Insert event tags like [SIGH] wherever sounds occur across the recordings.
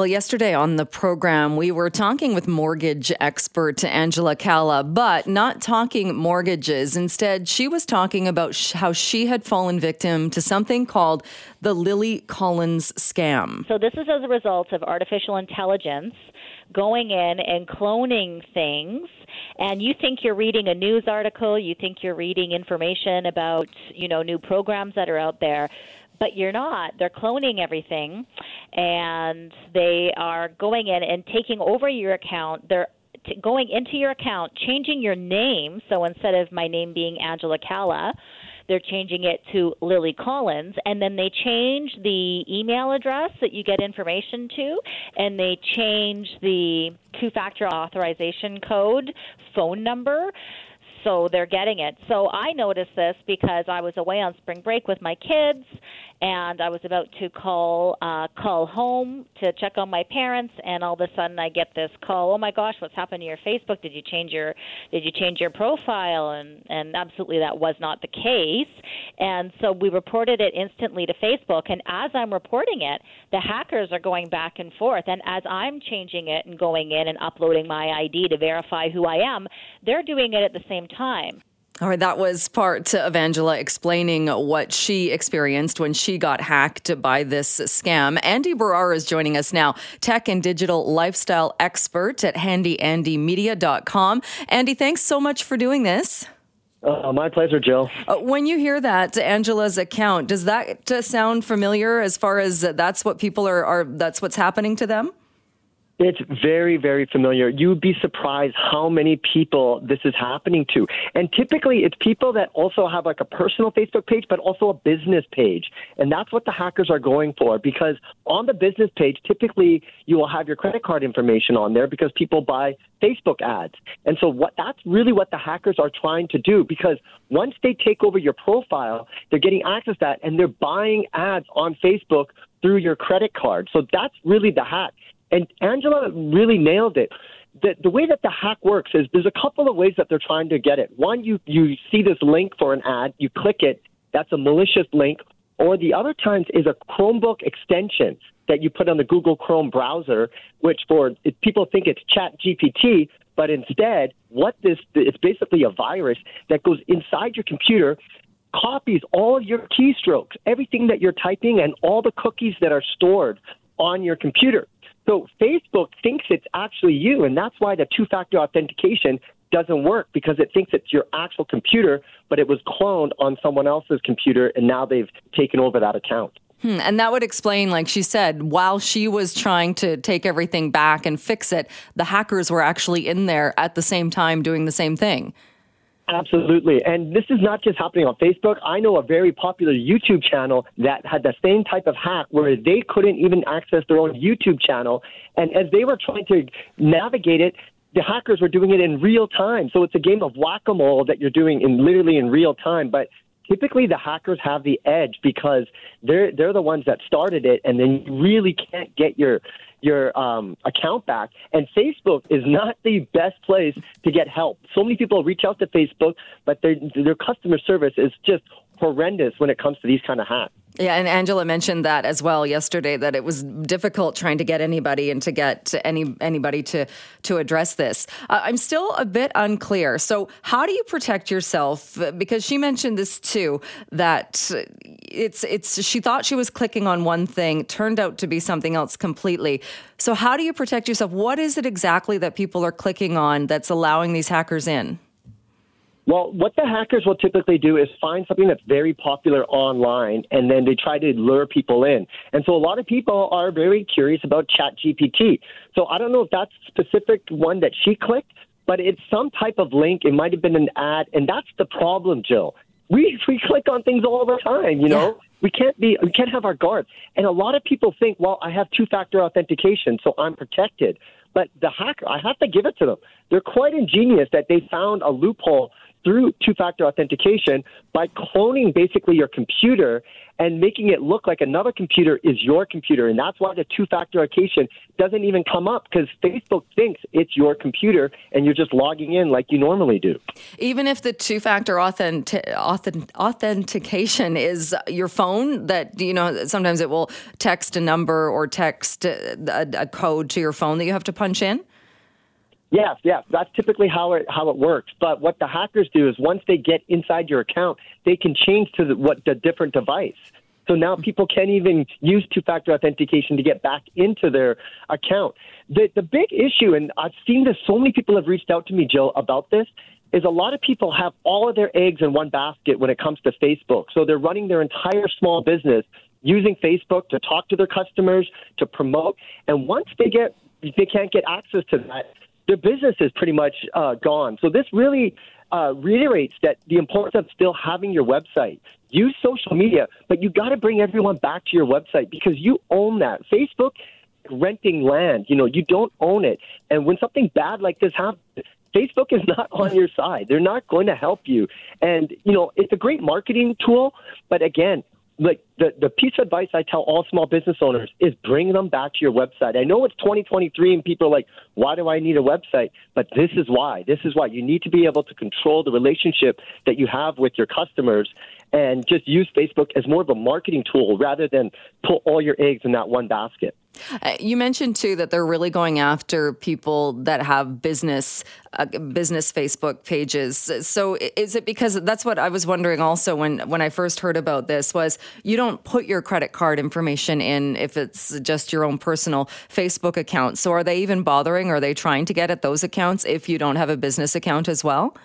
Well, yesterday on the program, we were talking with mortgage expert Angela Calla, but not talking mortgages. Instead, she was talking about sh- how she had fallen victim to something called the Lily Collins scam. So, this is as a result of artificial intelligence going in and cloning things and you think you're reading a news article, you think you're reading information about, you know, new programs that are out there, but you're not. They're cloning everything, and they are going in and taking over your account. They're t- going into your account, changing your name. So instead of my name being Angela Calla, they're changing it to Lily Collins, and then they change the email address that you get information to, and they change the two factor authorization code phone number so they're getting it. So I noticed this because I was away on spring break with my kids, and I was about to call uh, call home to check on my parents, and all of a sudden I get this call. Oh my gosh, what's happened to your Facebook? Did you change your Did you change your profile? And and absolutely that was not the case. And so we reported it instantly to Facebook. And as I'm reporting it, the hackers are going back and forth. And as I'm changing it and going in and uploading my ID to verify who I am, they're doing it at the same time. All right, that was part of Angela explaining what she experienced when she got hacked by this scam. Andy Baryer is joining us now, tech and digital lifestyle expert at handyandymedia.com. Andy, thanks so much for doing this. Uh, my pleasure, Jill. Uh, when you hear that Angela's account, does that uh, sound familiar as far as that's what people are, are that's what's happening to them? It's very, very familiar. You'd be surprised how many people this is happening to. And typically, it's people that also have like a personal Facebook page, but also a business page. And that's what the hackers are going for because on the business page, typically you will have your credit card information on there because people buy Facebook ads. And so what that's really what the hackers are trying to do because once they take over your profile, they're getting access to that and they're buying ads on Facebook through your credit card. So that's really the hack. And Angela really nailed it. The, the way that the hack works is there's a couple of ways that they're trying to get it. One, you, you see this link for an ad, you click it, that's a malicious link. Or the other times is a Chromebook extension that you put on the Google Chrome browser, which for people think it's Chat GPT, but instead, what this it's basically a virus that goes inside your computer, copies all of your keystrokes, everything that you're typing, and all the cookies that are stored on your computer. So Facebook thinks it's actually you, and that's why the two factor authentication doesn't work because it thinks it's your actual computer, but it was cloned on someone else's computer, and now they've taken over that account. Hmm, and that would explain, like she said, while she was trying to take everything back and fix it, the hackers were actually in there at the same time doing the same thing. Absolutely. And this is not just happening on Facebook. I know a very popular YouTube channel that had the same type of hack where they couldn't even access their own YouTube channel. And as they were trying to navigate it, the hackers were doing it in real time. So it's a game of whack a mole that you're doing in literally in real time. But typically the hackers have the edge because they're they're the ones that started it and then you really can't get your your um, account back. And Facebook is not the best place to get help. So many people reach out to Facebook, but their their customer service is just horrendous when it comes to these kind of hacks. Yeah, and Angela mentioned that as well yesterday that it was difficult trying to get anybody and to get any anybody to to address this. Uh, I'm still a bit unclear. So, how do you protect yourself? Because she mentioned this too that it's it's she thought she was clicking on one thing, turned out to be something else completely. So, how do you protect yourself? What is it exactly that people are clicking on that's allowing these hackers in? Well, what the hackers will typically do is find something that's very popular online and then they try to lure people in. And so a lot of people are very curious about ChatGPT. So I don't know if that's specific one that she clicked, but it's some type of link. It might have been an ad. And that's the problem, Jill. We, [LAUGHS] we click on things all the time, you know? Yeah. We can't be, we can't have our guard. And a lot of people think, well, I have two factor authentication, so I'm protected. But the hacker, I have to give it to them. They're quite ingenious that they found a loophole through two factor authentication by cloning basically your computer and making it look like another computer is your computer. And that's why the two factor authentication doesn't even come up because Facebook thinks it's your computer and you're just logging in like you normally do. Even if the two factor authentic, authentic, authentication is your phone, that, you know, sometimes it will text a number or text a, a code to your phone that you have to punch in? Yes, yes, that's typically how it how it works. But what the hackers do is once they get inside your account, they can change to the, what the different device. So now mm-hmm. people can't even use two-factor authentication to get back into their account. The the big issue, and I've seen this, so many people have reached out to me, Jill, about this, is a lot of people have all of their eggs in one basket when it comes to Facebook. So they're running their entire small business using Facebook to talk to their customers, to promote, and once they get they can't get access to that, their business is pretty much uh, gone. So this really uh, reiterates that the importance of still having your website. Use social media, but you got to bring everyone back to your website because you own that. Facebook renting land, you know, you don't own it. And when something bad like this happens, Facebook is [LAUGHS] not on your side. They're not going to help you. And, you know, it's a great marketing tool, but again, like the, the piece of advice I tell all small business owners is bring them back to your website. I know it's 2023 and people are like, why do I need a website? But this is why. This is why you need to be able to control the relationship that you have with your customers and just use Facebook as more of a marketing tool rather than put all your eggs in that one basket. Uh, you mentioned too that they're really going after people that have business uh, business Facebook pages. So is it because that's what I was wondering also when when I first heard about this was you don't put your credit card information in if it's just your own personal Facebook account. So are they even bothering? Are they trying to get at those accounts if you don't have a business account as well?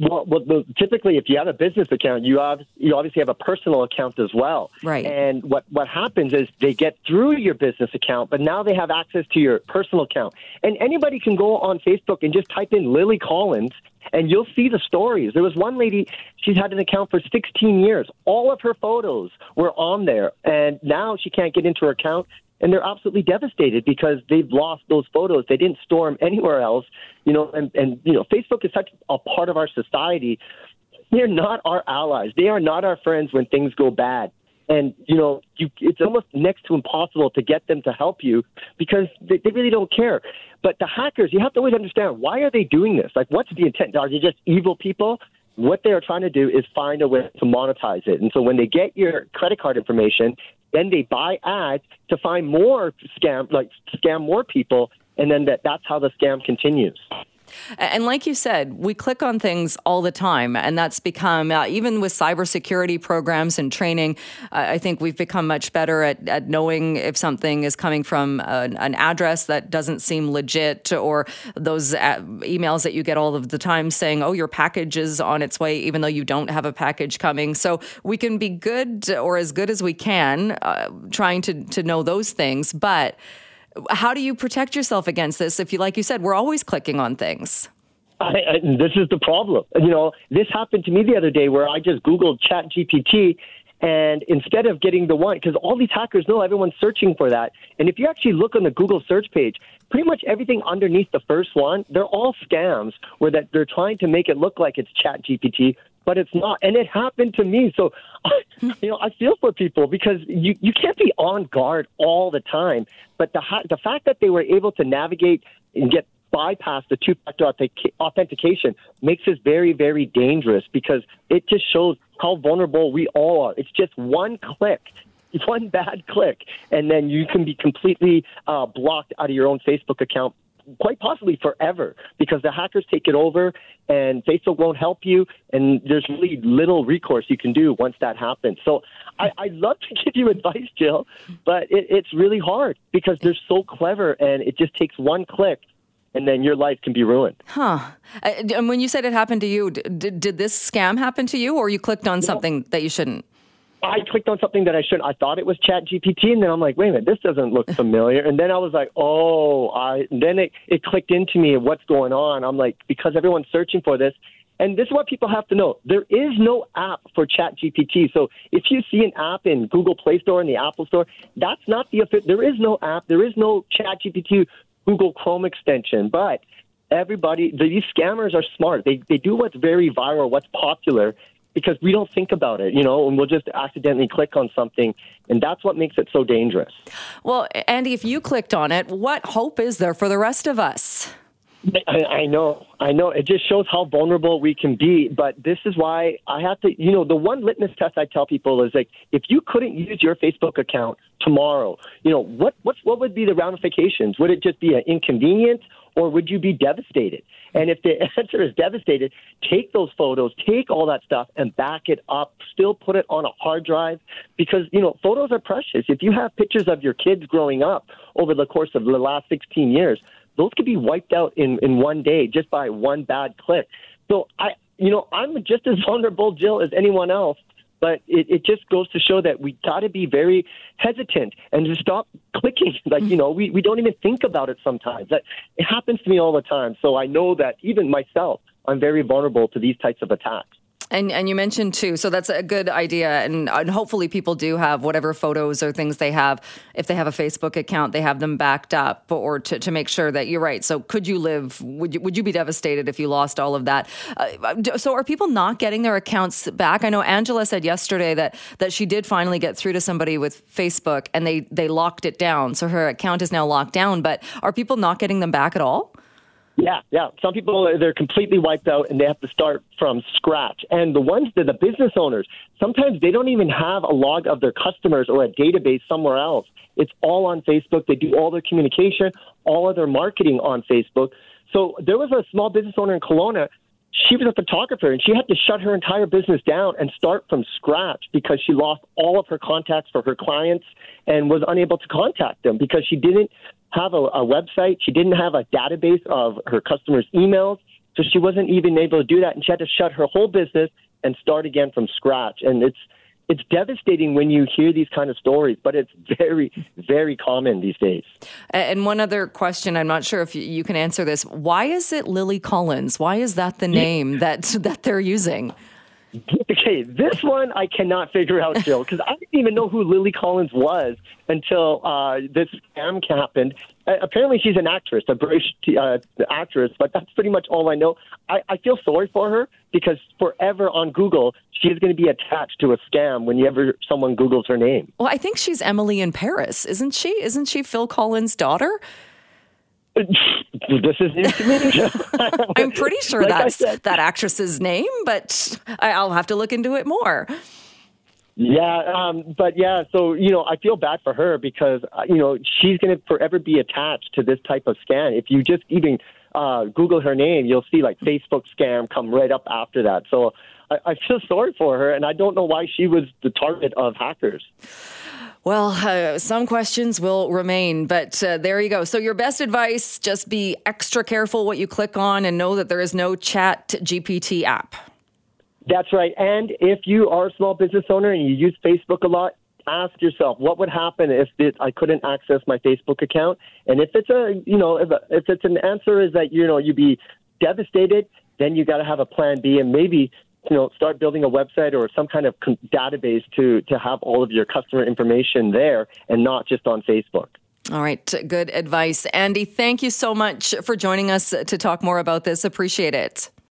Well, well the, typically, if you have a business account, you have you obviously have a personal account as well. Right. And what what happens is they get through your business account, but now they have access to your personal account. And anybody can go on Facebook and just type in Lily Collins, and you'll see the stories. There was one lady; she's had an account for 16 years. All of her photos were on there, and now she can't get into her account and they're absolutely devastated because they've lost those photos. They didn't store them anywhere else, you know. And and you know, Facebook is such a part of our society. They're not our allies. They are not our friends when things go bad. And you know, you, it's almost next to impossible to get them to help you because they, they really don't care. But the hackers, you have to always understand why are they doing this? Like, what's the intent? Are they just evil people? what they are trying to do is find a way to monetize it. And so when they get your credit card information, then they buy ads to find more scam, like scam more people, and then that, that's how the scam continues. And like you said, we click on things all the time, and that's become uh, even with cybersecurity programs and training. Uh, I think we've become much better at, at knowing if something is coming from an, an address that doesn't seem legit, or those uh, emails that you get all of the time saying, "Oh, your package is on its way," even though you don't have a package coming. So we can be good or as good as we can, uh, trying to to know those things, but how do you protect yourself against this? If you, like you said, we're always clicking on things. I, I, this is the problem. You know, this happened to me the other day where I just Googled Chat GPT and instead of getting the one, because all these hackers know everyone's searching for that. And if you actually look on the Google search page, pretty much everything underneath the first one, they're all scams where that they're trying to make it look like it's Chat GPT, but it's not. And it happened to me. So, you know, I feel for people because you, you can't be on guard all the time. But the, the fact that they were able to navigate and get bypass the two factor authentication makes this very, very dangerous because it just shows how vulnerable we all are. It's just one click. [LAUGHS] One bad click, and then you can be completely uh, blocked out of your own Facebook account quite possibly forever because the hackers take it over and Facebook won't help you and there's really little recourse you can do once that happens. So I, I'd love to [LAUGHS] give you advice, Jill, but it, it's really hard because they're so clever and it just takes one click and then your life can be ruined. Huh. Uh, and when you said it happened to you, did, did this scam happen to you or you clicked on something that you shouldn't? I clicked on something that I shouldn't. I thought it was Chat GPT, and then I'm like, wait a minute, this doesn't look familiar. And then I was like, oh, I. then it it clicked into me what's going on. I'm like, because everyone's searching for this, and this is what people have to know: there is no app for Chat GPT. So if you see an app in Google Play Store and the Apple Store, that's not the there is no app. There is no Chat GPT Google Chrome extension, but everybody, these scammers are smart. They, they do what's very viral, what's popular, because we don't think about it, you know, and we'll just accidentally click on something. And that's what makes it so dangerous. Well, Andy, if you clicked on it, what hope is there for the rest of us? I, I know, I know. It just shows how vulnerable we can be. But this is why I have to, you know, the one litmus test I tell people is like, if you couldn't use your Facebook account tomorrow, you know, what what what would be the ramifications? Would it just be an inconvenience, or would you be devastated? And if the [LAUGHS] answer is devastated, take those photos, take all that stuff, and back it up. Still put it on a hard drive because you know photos are precious. If you have pictures of your kids growing up over the course of the last 16 years those could be wiped out in, in one day just by one bad click. So I, you know, I'm just as [LAUGHS] vulnerable, Jill, as anyone else. But it, it just goes to show that we got to be very hesitant and to stop clicking. [LAUGHS] Like, you know, we, we don't even think about it sometimes. That it happens to me all the time. So I know that even myself, I'm very vulnerable to these types of attacks. And and you mentioned too, so that's a good idea, and, and hopefully people do have whatever photos or things they have. If they have a Facebook account, they have them backed up, or to, to make sure that you're right. So could you live? Would you would you be devastated if you lost all of that? Uh, so are people not getting their accounts back? I know Angela said yesterday that that she did finally get through to somebody with Facebook, and they they locked it down, so her account is now locked down. But are people not getting them back at all? Yeah, yeah. Some people they're completely wiped out and they have to start from scratch. And the ones that the business owners, sometimes they don't even have a log of their customers or a database somewhere else. It's all on Facebook. They do all their communication, all of their marketing on Facebook. So there was a small business owner in Kelowna. She was a photographer and she had to shut her entire business down and start from scratch because she lost all of her contacts for her clients and was unable to contact them because she didn't have a, a website. She didn't have a database of her customers' emails. So she wasn't even able to do that. And she had to shut her whole business and start again from scratch. And it's, it's devastating when you hear these kind of stories, but it's very, very common these days. And one other question, I'm not sure if you can answer this. Why is it Lily Collins? Why is that the name that that they're using? Okay, this one I cannot figure out, Jill, because I didn't even know who Lily Collins was until uh, this scam happened. Uh, apparently, she's an actress, a British uh, actress, but that's pretty much all I know. I, I feel sorry for her because forever on Google, she is going to be attached to a scam whenever someone Googles her name. Well, I think she's Emily in Paris, isn't she? Isn't she Phil Collins' daughter? This is news to me. [LAUGHS] I'm pretty sure like that's that actress's name, but I'll have to look into it more. Yeah, um, but yeah, so you know, I feel bad for her because uh, you know she's going to forever be attached to this type of scam. If you just even uh, Google her name, you'll see like Facebook scam come right up after that. So I, I feel sorry for her, and I don't know why she was the target of hackers. Well, uh, some questions will remain, but uh, there you go. So, your best advice just be extra careful what you click on and know that there is no chat GPT app. That's right. And if you are a small business owner and you use Facebook a lot, ask yourself what would happen if it, I couldn't access my Facebook account. And if it's a, you know, if, if it's an answer is that, you know, you'd be devastated, then you got to have a plan B and maybe you know, start building a website or some kind of database to to have all of your customer information there and not just on Facebook. All right, good advice. Andy, thank you so much for joining us to talk more about this. Appreciate it.